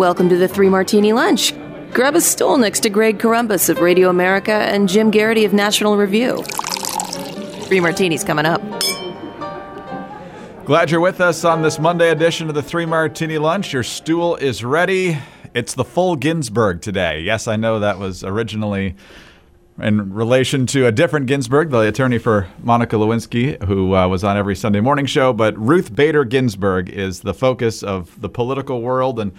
Welcome to the Three Martini Lunch. Grab a stool next to Greg Corombos of Radio America and Jim Geraghty of National Review. Three Martinis coming up. Glad you're with us on this Monday edition of the Three Martini Lunch. Your stool is ready. It's the full Ginsburg today. Yes, I know that was originally in relation to a different Ginsburg, the attorney for Monica Lewinsky, who uh, was on every Sunday morning show. But Ruth Bader Ginsburg is the focus of the political world and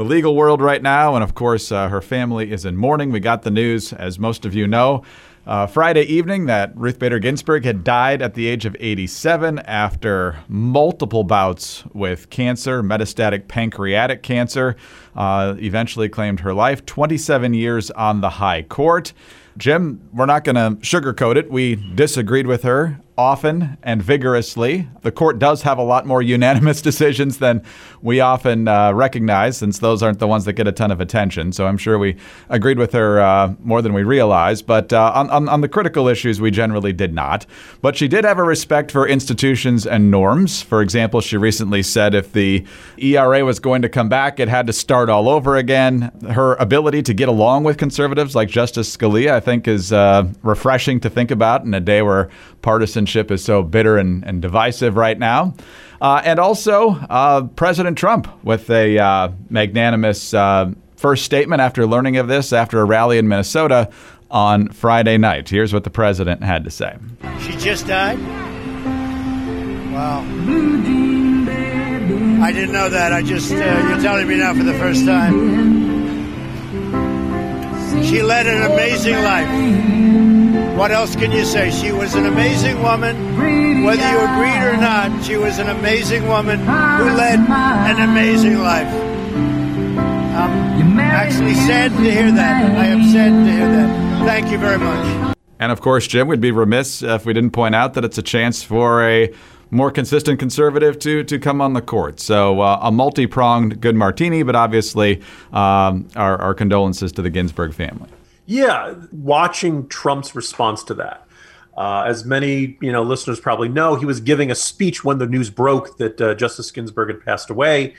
the legal world right now. And of course, uh, her family is in mourning. We got the news, as most of you know, uh, Friday evening that Ruth Bader Ginsburg had died at the age of 87 after multiple bouts with cancer, metastatic pancreatic cancer. Uh, eventually claimed her life. 27 years on the high court. Jim, we're not going to sugarcoat it. We disagreed with her often and vigorously. The court does have a lot more unanimous decisions than we often uh, recognize, since those aren't the ones that get a ton of attention. So I'm sure we agreed with her uh, more than we realized. But uh, on, on, on, the critical issues, we generally did not. But she did have a respect for institutions and norms. For example, she recently said if the ERA was going to come back, it had to start all over again. Her ability to get along with conservatives like Justice Scalia, I think, is uh, refreshing to think about in a day where partisanship is so bitter and, and divisive right now. Uh, and also, uh, President Trump with a uh, magnanimous uh, first statement after learning of this after a rally in Minnesota on Friday night. Here's what the president had to say She just died? Wow. I didn't know that. I just, uh, you're telling me now for the first time. She led an amazing life. What else can you say? She was an amazing woman. Whether you agreed or not, she was an amazing woman who led an amazing life. I'm actually sad to hear that. I am sad to hear that. Thank you very much. And of course, Jim, we'd be remiss if we didn't point out that it's a chance for a more consistent conservative to to come on the court. So uh, a multi pronged good martini, but obviously um, our, our condolences to the Ginsburg family. Yeah, watching Trump's response to that. Uh, as many you know listeners probably know, he was giving a speech when the news broke that uh, Justice Ginsburg had passed away,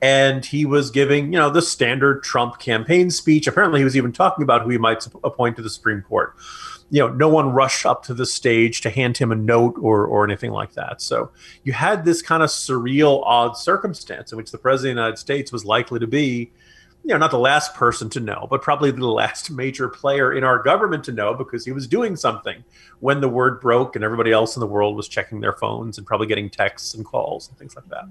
and he was giving you know the standard Trump campaign speech. Apparently, he was even talking about who he might appoint to the Supreme Court you know, no one rushed up to the stage to hand him a note or or anything like that. So you had this kind of surreal, odd circumstance in which the president of the United States was likely to be, you know, not the last person to know, but probably the last major player in our government to know because he was doing something when the word broke and everybody else in the world was checking their phones and probably getting texts and calls and things like that.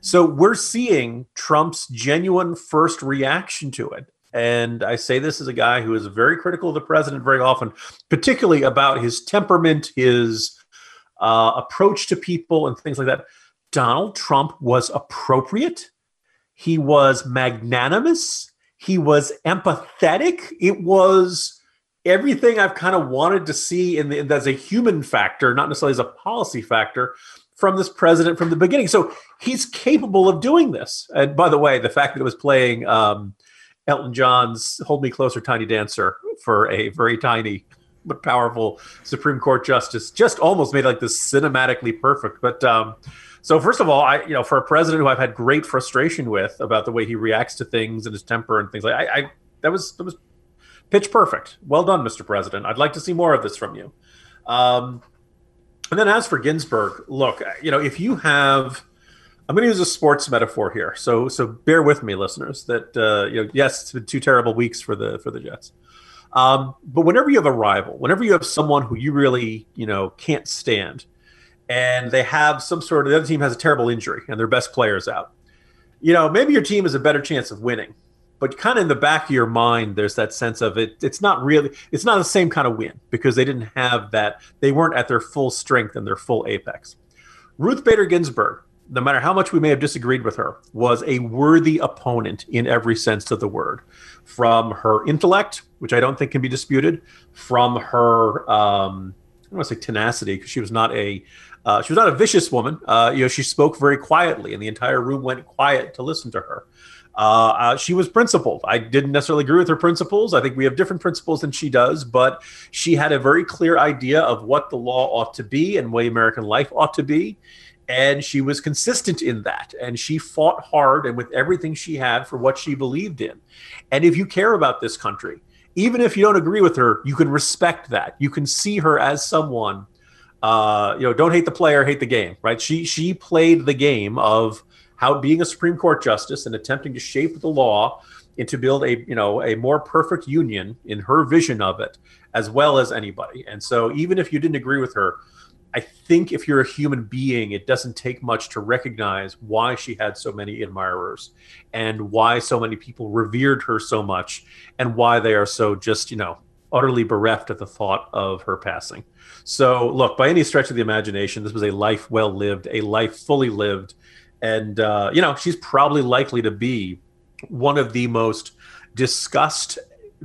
So we're seeing Trump's genuine first reaction to it. And I say this as a guy who is very critical of the president very often, particularly about his temperament, his uh, approach to people, and things like that. Donald Trump was appropriate. He was magnanimous. He was empathetic. It was everything I've kind of wanted to see in the, as a human factor, not necessarily as a policy factor from this president from the beginning. So he's capable of doing this. And by the way, the fact that it was playing um, Elton John's "Hold Me Closer, Tiny Dancer" for a very tiny but powerful Supreme Court justice just almost made like this cinematically perfect. But um, so first of all, I you know for a president who I've had great frustration with about the way he reacts to things and his temper and things like I, I that was that was pitch perfect. Well done, Mr. President. I'd like to see more of this from you. Um, and then as for Ginsburg, look, you know if you have I'm going to use a sports metaphor here, so so bear with me, listeners. That uh, you know, yes, it's been two terrible weeks for the for the Jets. Um, but whenever you have a rival, whenever you have someone who you really you know can't stand, and they have some sort of the other team has a terrible injury and their best players out, you know, maybe your team has a better chance of winning. But kind of in the back of your mind, there's that sense of it. It's not really. It's not the same kind of win because they didn't have that. They weren't at their full strength and their full apex. Ruth Bader Ginsburg no matter how much we may have disagreed with her, was a worthy opponent in every sense of the word. From her intellect, which I don't think can be disputed, from her um, I don't want to say tenacity because she was not a uh, she was not a vicious woman. Uh, you know, she spoke very quietly, and the entire room went quiet to listen to her. Uh, uh, she was principled. I didn't necessarily agree with her principles. I think we have different principles than she does, but she had a very clear idea of what the law ought to be and way American life ought to be And she was consistent in that. And she fought hard and with everything she had for what she believed in. And if you care about this country, even if you don't agree with her, you can respect that. You can see her as someone, uh, you know, don't hate the player, hate the game, right? She she played the game of how being a Supreme Court justice and attempting to shape the law and to build a you know a more perfect union in her vision of it as well as anybody. And so even if you didn't agree with her, I think if you're a human being, it doesn't take much to recognize why she had so many admirers and why so many people revered her so much and why they are so just, you know, utterly bereft at the thought of her passing. So, look, by any stretch of the imagination, this was a life well lived, a life fully lived. And, uh, you know, she's probably likely to be one of the most discussed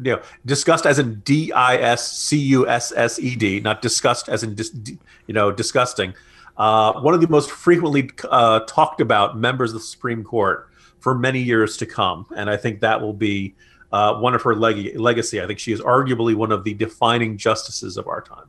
you know, discussed as in D I S C U S S E D, not discussed as in dis, you know disgusting. Uh, one of the most frequently uh, talked about members of the Supreme Court for many years to come, and I think that will be uh, one of her leg- legacy. I think she is arguably one of the defining justices of our time.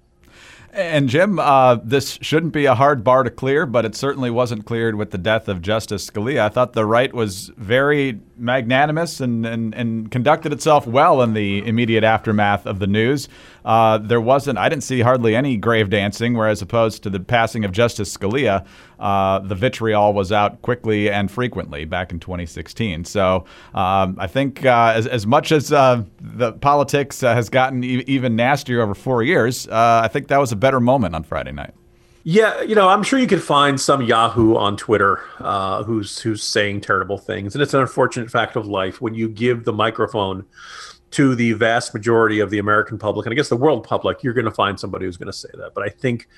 And Jim, uh, this shouldn't be a hard bar to clear, but it certainly wasn't cleared with the death of Justice Scalia. I thought the right was very magnanimous and, and, and conducted itself well in the immediate aftermath of the news. Uh, there wasn't, I didn't see hardly any grave dancing, whereas opposed to the passing of Justice Scalia, uh, the vitriol was out quickly and frequently back in 2016. So um, I think uh, as, as much as uh, the politics uh, has gotten e- even nastier over four years, uh, I think that was a better moment on Friday night. Yeah, you know, I'm sure you could find some Yahoo on Twitter uh, who's who's saying terrible things, and it's an unfortunate fact of life when you give the microphone to the vast majority of the American public, and I guess the world public, you're going to find somebody who's going to say that. But I think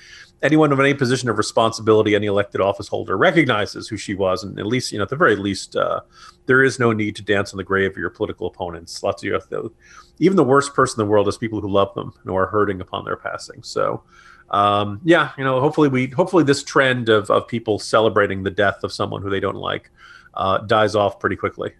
anyone of any position of responsibility, any elected office holder, recognizes who she was, and at least, you know, at the very least, uh, there is no need to dance on the grave of your political opponents. Lots of you, even the worst person in the world is people who love them and who are hurting upon their passing. So, um, yeah, you know, hopefully we, hopefully this trend of of people celebrating the death of someone who they don't like uh, dies off pretty quickly.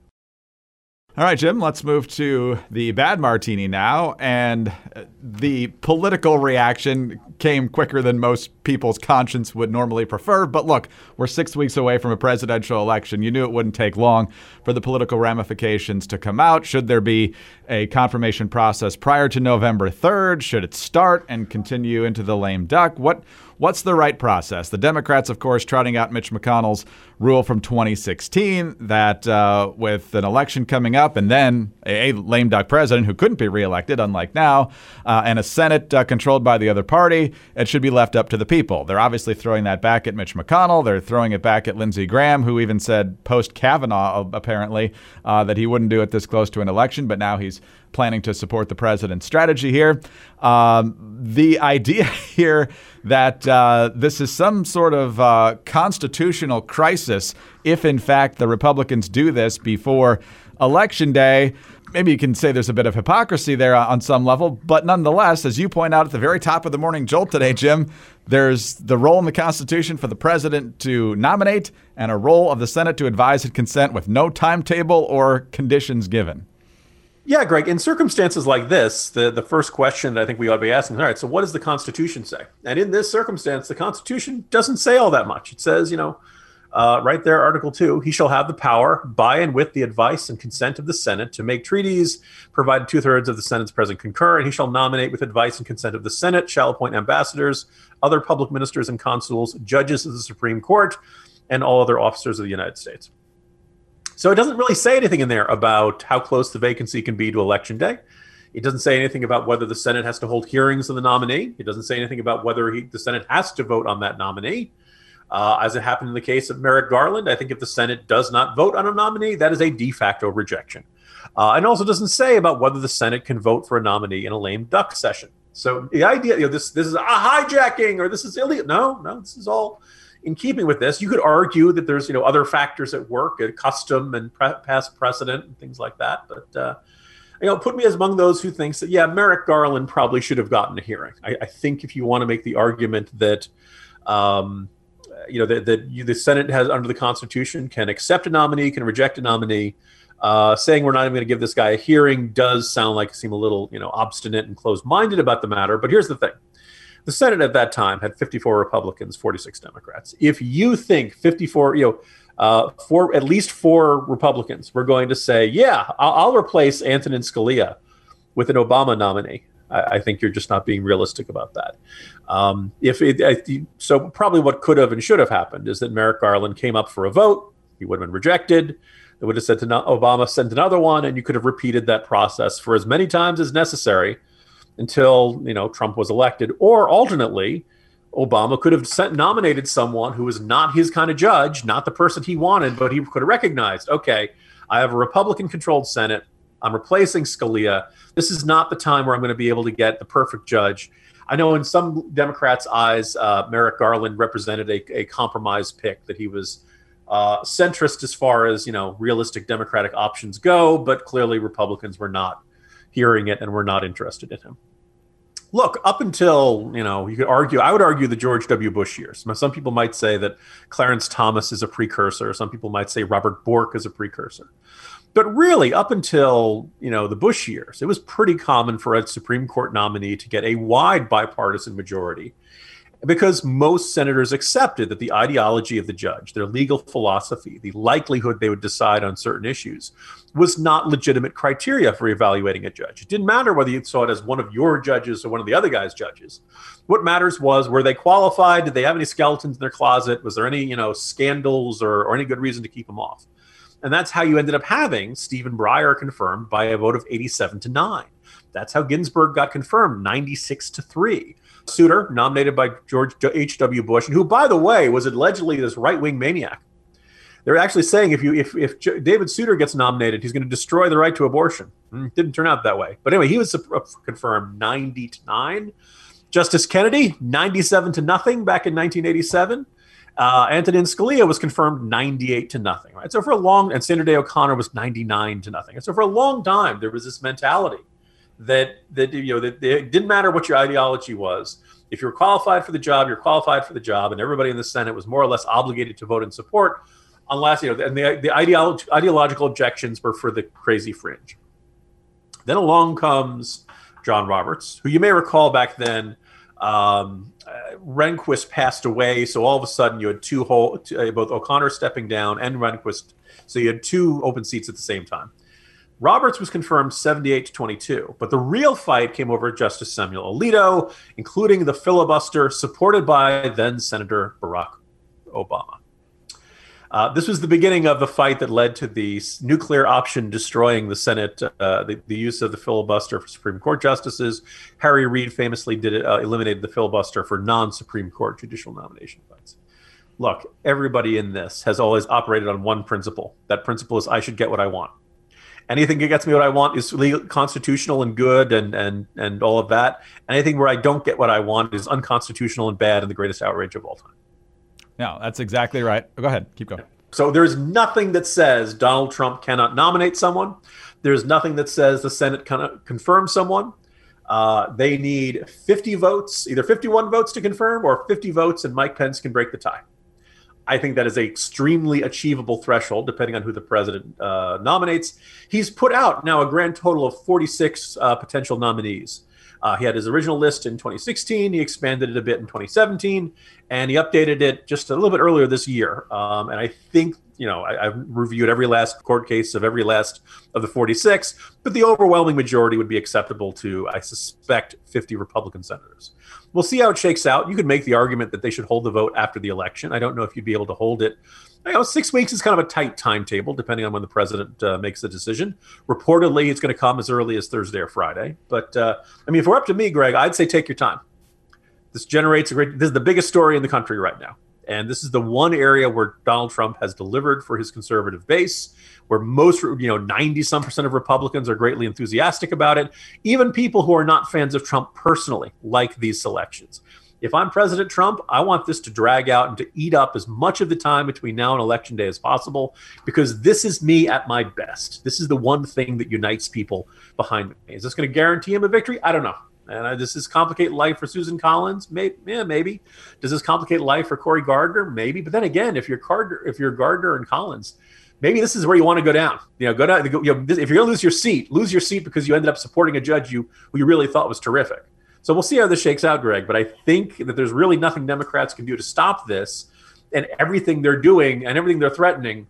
All right, Jim, let's move to the bad martini now. And uh, the political reaction came quicker than most people's conscience would normally prefer. But look, we're six weeks away from a presidential election. You knew it wouldn't take long for the political ramifications to come out. Should there be a confirmation process prior to November 3rd? Should it start and continue into the lame duck? What What's the right process? The Democrats, of course, trotting out Mitch McConnell's rule from 2016 that uh, with an election coming up and then a, lame duck president who couldn't be reelected, unlike now, uh, and a Senate uh, controlled by the other party, it should be left up to the people. They're obviously throwing that back at Mitch McConnell. They're throwing it back at Lindsey Graham, who even said post Kavanaugh, apparently, uh, that he wouldn't do it this close to an election, but now he's planning to support the president's strategy here. Um, the idea here that uh, this is some sort of uh, constitutional crisis if, in fact, the Republicans do this before Election Day. Maybe you can say there's a bit of hypocrisy there on some level, but nonetheless, as you point out at the very top of the morning jolt today, Jim, there's the role in the Constitution for the president to nominate and a role of the Senate to advise and consent with no timetable or conditions given. Yeah, Greg. In circumstances like this, the, the first question that I think we ought to be asking, is all right, so what does the Constitution say? And in this circumstance, the Constitution doesn't say all that much. It says, you know, uh, right there, Article 2, he shall have the power, by and with the advice and consent of the Senate, to make treaties, provided two thirds of the Senate's present concur, and he shall nominate with advice and consent of the Senate, shall appoint ambassadors, other public ministers and consuls, judges of the Supreme Court, and all other officers of the United States. So it doesn't really say anything in there about how close the vacancy can be to election day. It doesn't say anything about whether the Senate has to hold hearings on the nominee. It doesn't say anything about whether he, the Senate has to vote on that nominee. Uh, as it happened in the case of Merrick Garland, I think if the Senate does not vote on a nominee, that is a de facto rejection. Uh, and also doesn't say about whether the Senate can vote for a nominee in a lame duck session. So the idea, you know, this this is a hijacking or this is illegal. No, no, this is all in keeping with this, you could argue that there's you know other factors at work, custom and pre- past precedent and things like that. But uh, you know, put me as among those who thinks that yeah, Merrick Garland probably should have gotten a hearing. I, I think if you want to make the argument that um, you know that, that you, the Senate has under the Constitution can accept a nominee, can reject a nominee. Uh, saying we're not even going to give this guy a hearing does sound like seem a little you know obstinate and closed-minded about the matter. But here's the thing: The Senate at that time had 54 Republicans, 46 Democrats. If you think 54, you know, uh, four, at least four Republicans were going to say, yeah, I'll, I'll replace Antonin Scalia with an Obama nominee. I, I, think you're just not being realistic about that. Um, if it, I, so, probably what could have and should have happened is that Merrick Garland came up for a vote. He would have been rejected. They would have said to Obama, send another one, and you could have repeated that process for as many times as necessary until you know Trump was elected. Or alternately, Obama could have sent, nominated someone who was not his kind of judge, not the person he wanted, but he could have recognized, okay, I have a Republican controlled Senate. I'm replacing Scalia. This is not the time where I'm going to be able to get the perfect judge. I know in some Democrats' eyes, uh, Merrick Garland represented a, a, compromise pick, that he was uh, centrist as far as, you know, realistic Democratic options go, but clearly Republicans were not hearing it and were not interested in him look, up until, you know, you could argue, I would argue the George W. Bush years. Some people might say that Clarence Thomas is a precursor. Some people might say Robert Bork is a precursor. But really, up until, you know, the Bush years, it was pretty common for a Supreme Court nominee to get a wide bipartisan majority because most senators accepted that the ideology of the judge, their legal philosophy, the likelihood they would decide on certain issues was not legitimate criteria for evaluating a judge. It didn't matter whether you saw it as one of your judges or one of the other guy's judges. What matters was were they qualified? Did they have any skeletons in their closet? Was there any, you know, scandals or, or any good reason to keep them off? And that's how you ended up having Stephen Breyer confirmed by a vote of 87 to 9. That's how Ginsburg got confirmed 96 to 3. Souter, nominated by George H.W. Bush, and who, by the way, was allegedly this right wing maniac. They're actually saying if you if if David Souter gets nominated, he's going to destroy the right to abortion. Hmm, didn't turn out that way, but anyway, he was confirmed ninety to nine. Justice Kennedy, ninety-seven to nothing back in nineteen eighty-seven. Uh, Antonin Scalia was confirmed 98 to nothing, right? So for a long, and Sandra Day O'Connor was 99 to nothing. And so for a long time, there was this mentality that that you know that it didn't matter what your ideology was. If you were qualified for the job, you're qualified for the job, and everybody in the Senate was more or less obligated to vote in support, unless you know. And the the ideolo- ideological objections were for the crazy fringe. Then along comes John Roberts, who you may recall back then. Um, uh, Rehnquist passed away, so all of a sudden you had two whole, uh, both O'Connor stepping down and Rehnquist, so you had two open seats at the same time. Roberts was confirmed 78 to 22, but the real fight came over Justice Samuel Alito, including the filibuster supported by then Senator Barack Obama. Uh, this was the beginning of the fight that led to the nuclear option destroying the Senate, uh, the, the, use of the filibuster for Supreme Court justices. Harry Reid famously did it, uh, eliminated the filibuster for non-Supreme Court judicial nomination fights. Look, everybody in this has always operated on one principle. That principle is I should get what I want anything that gets me what I want is legal, constitutional and good and and and all of that. Anything where I don't get what I want is unconstitutional and bad and the greatest outrage of all time. Yeah, that's exactly right. Go ahead, keep going. So there's nothing that says Donald Trump cannot nominate someone. There's nothing that says the Senate cannot confirm someone. Uh, they need 50 votes, either 51 votes to confirm or 50 votes, and Mike Pence can break the tie. I think that is an extremely achievable threshold, depending on who the president uh, nominates. He's put out now a grand total of 46 uh, potential nominees. Uh, he had his original list in 2016. He expanded it a bit in 2017, and he updated it just a little bit earlier this year. Um, and I think, you know, I, have reviewed every last court case of every last of the 46, but the overwhelming majority would be acceptable to, I suspect, 50 Republican senators we'll see how it shakes out. You could make the argument that they should hold the vote after the election. I don't know if you'd be able to hold it. You know, six weeks is kind of a tight timetable, depending on when the president uh, makes the decision. Reportedly, it's going to come as early as Thursday or Friday. But uh, I mean, if we're up to me, Greg, I'd say take your time. This generates a great. This is the biggest story in the country right now, and this is the one area where Donald Trump has delivered for his conservative base where most, you know, 90 some percent of Republicans are greatly enthusiastic about it. Even people who are not fans of Trump personally like these selections. If I'm President Trump, I want this to drag out and to eat up as much of the time between now and election day as possible because this is me at my best. This is the one thing that unites people behind me. Is this going to guarantee him a victory? I don't know. And uh, does this complicate life for Susan Collins? Maybe, yeah, maybe. Does this complicate life for Cory Gardner? Maybe. But then again, if you're Gardner, if you're Gardner and Collins, maybe this is where you want to go down. You know, go down. You know, if you're going to lose your seat, lose your seat because you ended up supporting a judge you who you really thought was terrific. So we'll see how this shakes out, Greg. But I think that there's really nothing Democrats can do to stop this, and everything they're doing and everything they're threatening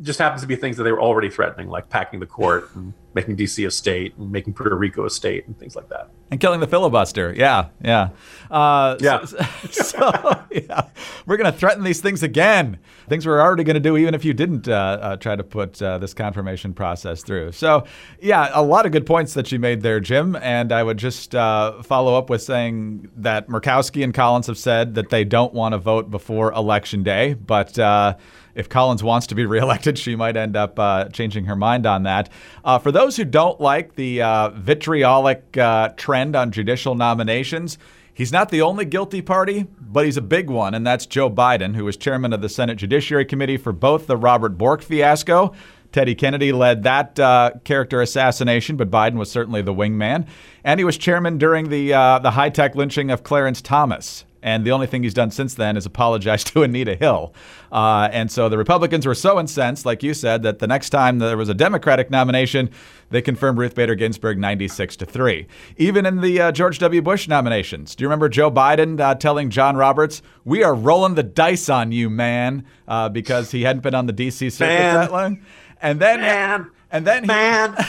just happens to be things that they were already threatening, like packing the court and making DC a state and making Puerto Rico a state and things like that. And killing the filibuster. Yeah, yeah. Uh, yeah. So, so, yeah, we're going to threaten these things again. Things we're already going to do, even if you didn't uh, uh, try to put uh, this confirmation process through. So, yeah, a lot of good points that you made there, Jim. And I would just uh, follow up with saying that Murkowski and Collins have said that they don't want to vote before Election Day. But uh, if Collins wants to be reelected, she might end up uh, changing her mind on that. Uh, for those who don't like the uh, vitriolic uh, trend on judicial nominations, he's not the only guilty party, but he's a big one, and that's Joe Biden, who was chairman of the Senate Judiciary Committee for both the Robert Bork fiasco. Teddy Kennedy led that uh, character assassination, but Biden was certainly the wingman. And he was chairman during the uh, the high tech lynching of Clarence Thomas. And the only thing he's done since then is apologize to Anita Hill. Uh, and so the Republicans were so incensed, like you said, that the next time there was a Democratic nomination, they confirmed Ruth Bader Ginsburg 96 to 3. Even in the uh, George W. Bush nominations, do you remember Joe Biden uh, telling John Roberts, We are rolling the dice on you, man, uh, because he hadn't been on the D.C. circuit Man. that long? And then, Man. and then he, Man.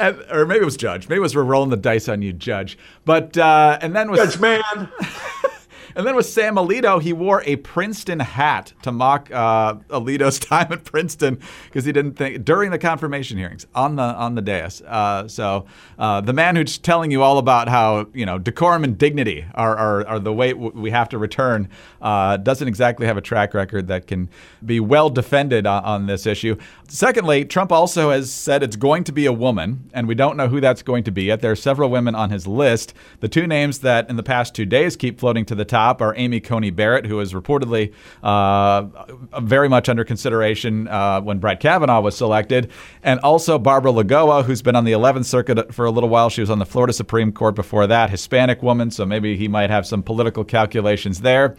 or maybe it was Judge. Maybe it was we're rolling the dice on you, Judge. But uh, and then was Judge Man. and then with Sam Alito, he wore a Princeton hat to mock uh, Alito's time at Princeton because he didn't think during the confirmation hearings on the on the dais. Uh, so uh, the man who's telling you all about how you know decorum and dignity are are, are the way we have to return uh, doesn't exactly have a track record that can be well defended on, on this issue. Secondly, Trump also has said it's going to be a woman, and we don't know who that's going to be yet. There are several women on his list. The two names that in the past two days keep floating to the top are Amy Coney Barrett, who is reportedly uh, very much under consideration uh, when Brett Kavanaugh was selected, and also Barbara Lagoa, who's been on the 11th Circuit for a little while. She was on the Florida Supreme Court before that, Hispanic woman, so maybe he might have some political calculations there.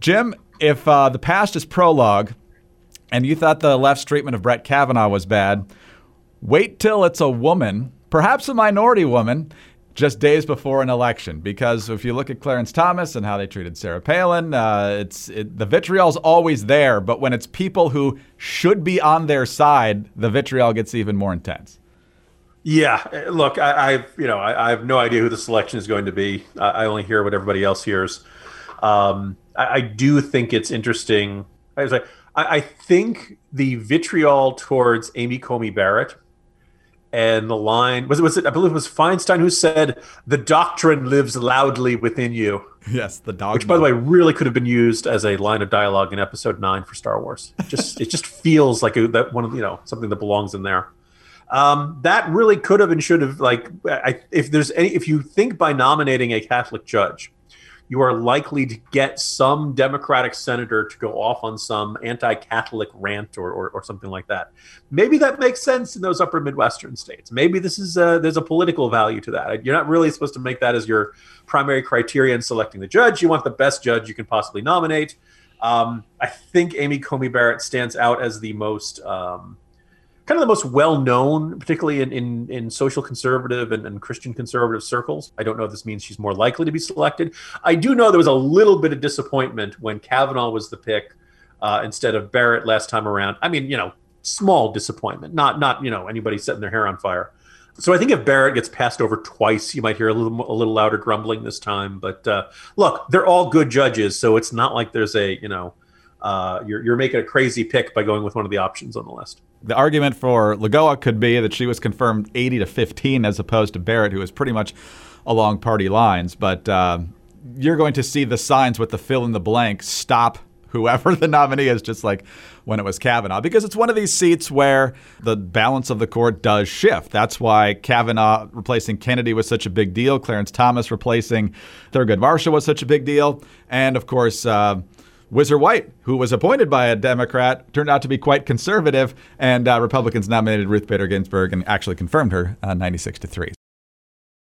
Jim, if uh, the past is prologue, and you thought the left's treatment of Brett Kavanaugh was bad, wait till it's a woman, perhaps a minority woman, just days before an election. Because if you look at Clarence Thomas and how they treated Sarah Palin, uh, it's it, the vitriol's always there. But when it's people who should be on their side, the vitriol gets even more intense. Yeah, look, I, I've you know I, I have no idea who the selection is going to be. I, I only hear what everybody else hears. Um, I, I do think it's interesting. I was like, I, I think the vitriol towards Amy Coney Barrett and the line was it was it I believe it was Feinstein who said the doctrine lives loudly within you. Yes, the dog. Which, by the way, really could have been used as a line of dialogue in Episode Nine for Star Wars. Just it just feels like a, that one of you know something that belongs in there. Um, that really could have and should have like I, if there's any if you think by nominating a Catholic judge, you are likely to get some Democratic senator to go off on some anti-Catholic rant or, or, or something like that. Maybe that makes sense in those upper Midwestern states. Maybe this is a, there's a political value to that. You're not really supposed to make that as your primary criteria in selecting the judge. You want the best judge you can possibly nominate. Um, I think Amy Coney Barrett stands out as the most um, kind of the most well known, particularly in, in, in social conservative and, and, Christian conservative circles. I don't know if this means she's more likely to be selected. I do know there was a little bit of disappointment when Kavanaugh was the pick uh, instead of Barrett last time around. I mean, you know, small disappointment, not not you know anybody setting their hair on fire. So I think if Barrett gets passed over twice, you might hear a little a little louder grumbling this time. But uh, look, they're all good judges, so it's not like there's a you know uh, you're you're making a crazy pick by going with one of the options on the list. The argument for Lagoa could be that she was confirmed 80 to 15 as opposed to Barrett, who was pretty much along party lines. But uh, you're going to see the signs with the fill in the blank stop whoever the nominee is, just like when it was Kavanaugh, because it's one of these seats where the balance of the court does shift. That's why Kavanaugh replacing Kennedy was such a big deal. Clarence Thomas replacing Thurgood Marshall was such a big deal. And of course, uh, Whizzer White, who was appointed by a Democrat, turned out to be quite conservative, and uh, Republicans nominated Ruth Bader Ginsburg and actually confirmed her uh, 96 to 3.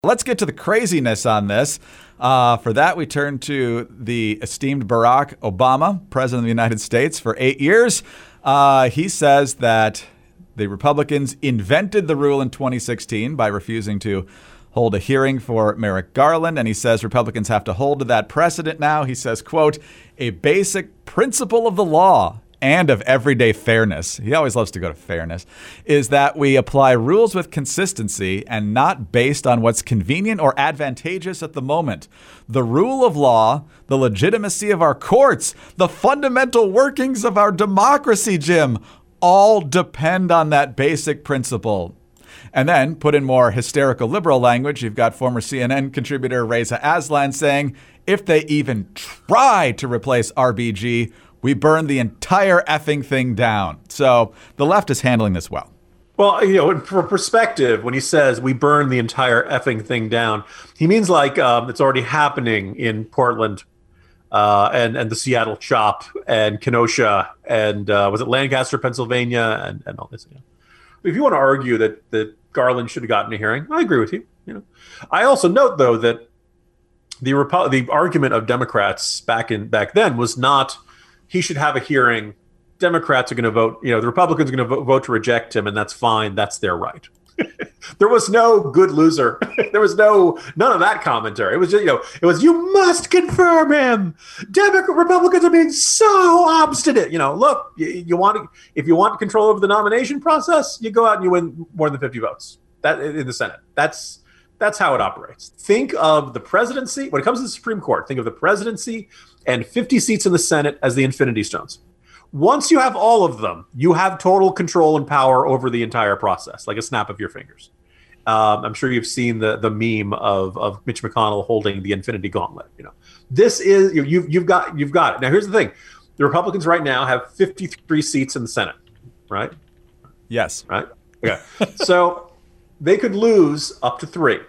Let's get to the craziness on this. Uh, for that, we turn to the esteemed Barack Obama, President of the United States for eight years. Uh, he says that the Republicans invented the rule in 2016 by refusing to hold a hearing for Merrick Garland, and he says Republicans have to hold to that precedent now. He says, quote, a basic principle of the law and of everyday fairness, he always loves to go to fairness, is that we apply rules with consistency and not based on what's convenient or advantageous at the moment. The rule of law, the legitimacy of our courts, the fundamental workings of our democracy, Jim, all depend on that basic principle. And then, put in more hysterical liberal language, you've got former CNN contributor Reza Aslan saying, if they even try to replace RBG, we burn the entire effing thing down. So the left is handling this well. Well, you know, for perspective, when he says we burn the entire effing thing down, he means like um, it's already happening in Portland uh, and and the Seattle Chop and Kenosha and uh, was it Lancaster, Pennsylvania, and, and all this. If you want to argue that that Garland should have gotten a hearing, I agree with you. You know, I also note though that the Repo- the argument of Democrats back in back then was not he should have a hearing. Democrats are going to vote, you know, the Republicans are going to vote, vote to reject him, and that's fine. That's their right. There was no good loser. there was no none of that commentary. It was just, you know, it was you must confirm him. Democrat Republicans are being so obstinate. You know, look, you, you want to, if you want control over the nomination process, you go out and you win more than fifty votes. That in the Senate. That's that's how it operates. Think of the presidency when it comes to the Supreme Court. Think of the presidency and 50 seats in the Senate as the Infinity Stones. Once you have all of them, you have total control and power over the entire process, like a snap of your fingers. Um, I'm sure you've seen the the meme of, of Mitch McConnell holding the Infinity Gauntlet. You know, this is you, you've you've got you've got it. Now here's the thing: the Republicans right now have 53 seats in the Senate, right? Yes. Right. Okay. so they could lose up to three.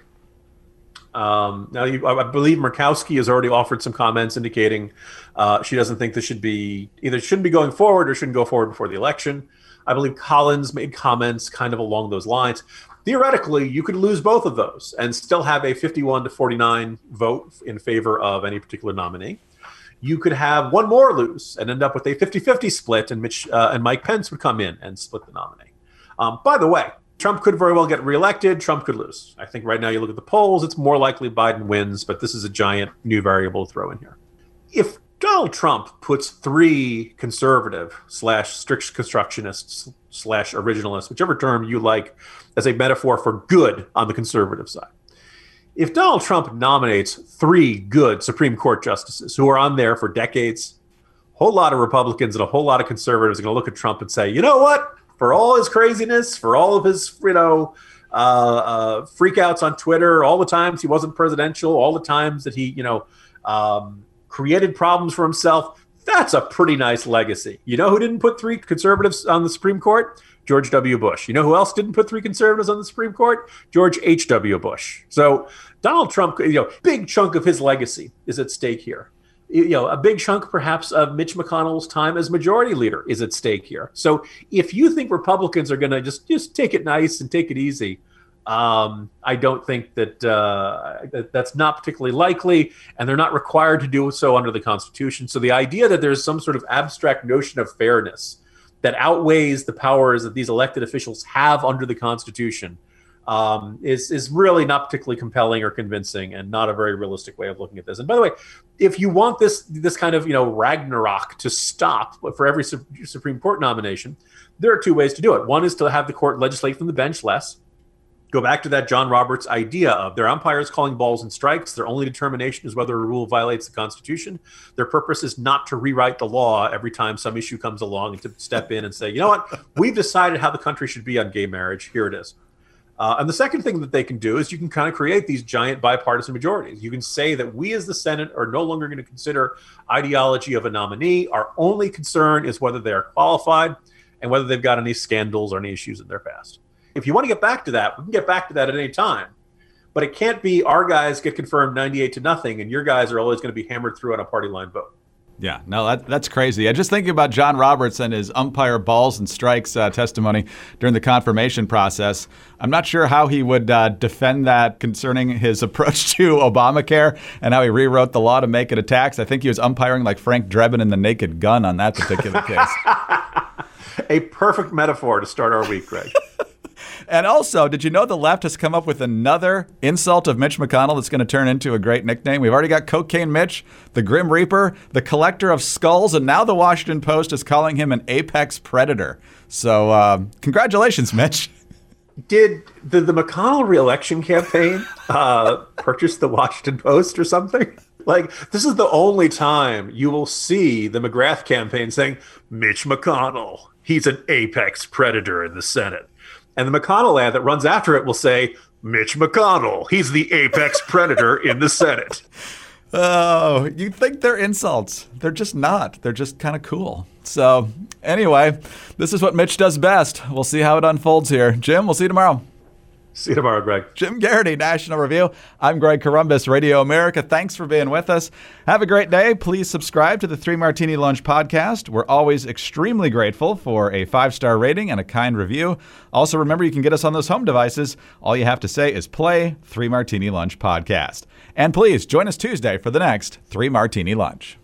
Um, now, you, I believe Murkowski has already offered some comments indicating uh, she doesn't think this should be either shouldn't be going forward or shouldn't go forward before the election. I believe Collins made comments kind of along those lines. Theoretically, you could lose both of those and still have a 51 to 49 vote in favor of any particular nominee. You could have one more lose and end up with a 50 50 split, and Mitch uh, and Mike Pence would come in and split the nominee. Um, by the way, Trump could very well get reelected. Trump could lose. I think right now you look at the polls, it's more likely Biden wins, but this is a giant new variable to throw in here. If Donald Trump puts three conservative slash strict constructionists slash originalists, whichever term you like, as a metaphor for good on the conservative side. If Donald Trump nominates three good Supreme Court justices who are on there for decades, a whole lot of Republicans and a whole lot of conservatives are going to look at Trump and say, you know what? for all his craziness, for all of his, you know, uh, uh, freakouts on Twitter, all the times he wasn't presidential, all the times that he, you know, um, created problems for himself. That's a pretty nice legacy. You know who didn't put three conservatives on the Supreme Court? George W. Bush. You know who else didn't put three conservatives on the Supreme Court? George H. W. Bush. So Donald Trump, you know, big chunk of his legacy is at stake here you know, a big chunk perhaps of Mitch McConnell's time as majority leader is at stake here. So if you think Republicans are going to just just take it nice and take it easy, um, I don't think that, uh, that that's not particularly likely, and they're not required to do so under the Constitution. So the idea that there's some sort of abstract notion of fairness that outweighs the powers that these elected officials have under the Constitution um, is is really not particularly compelling or convincing, and not a very realistic way of looking at this. And by the way, if you want this this kind of you know Ragnarok to stop for every Supreme Court nomination, there are two ways to do it. One is to have the court legislate from the bench less. Go back to that John Roberts idea of their umpires calling balls and strikes. Their only determination is whether a rule violates the Constitution. Their purpose is not to rewrite the law every time some issue comes along and to step in and say, you know what, we've decided how the country should be on gay marriage. Here it is. Uh, and the second thing that they can do is you can kind of create these giant bipartisan majorities. You can say that we as the Senate are no longer going to consider ideology of a nominee. Our only concern is whether they are qualified and whether they've got any scandals or any issues in their past. If you want to get back to that, we can get back to that at any time. But it can't be our guys get confirmed 98 to nothing and your guys are always going to be hammered through on a party line vote. Yeah, no, that, that's crazy. I just thinking about John Roberts and his umpire balls and strikes uh, testimony during the confirmation process. I'm not sure how he would uh, defend that concerning his approach to Obamacare and how he rewrote the law to make it a tax. I think he was umpiring like Frank Drebin in The Naked Gun on that particular case. a perfect metaphor to start our week, Greg. And also, did you know the left has come up with another insult of Mitch McConnell that's going to turn into a great nickname? We've already got Cocaine Mitch, the Grim Reaper, the Collector of Skulls, and now the Washington Post is calling him an apex predator. So, uh, congratulations, Mitch. Did the, the McConnell reelection campaign uh, purchase the Washington Post or something? Like, this is the only time you will see the McGrath campaign saying, Mitch McConnell, he's an apex predator in the Senate. And the McConnell ad that runs after it will say, Mitch McConnell, he's the apex predator in the Senate. Oh, you think they're insults. They're just not. They're just kind of cool. So, anyway, this is what Mitch does best. We'll see how it unfolds here. Jim, we'll see you tomorrow. See you tomorrow, Greg. Jim Geraghty, National Review. I'm Greg Corombos, Radio America. Thanks for being with us. Have a great day. Please subscribe to the Three Martini Lunch podcast. We're always extremely grateful for a five star rating and a kind review. Also, remember you can get us on those home devices. All you have to say is play Three Martini Lunch podcast. And please join us Tuesday for the next Three Martini Lunch.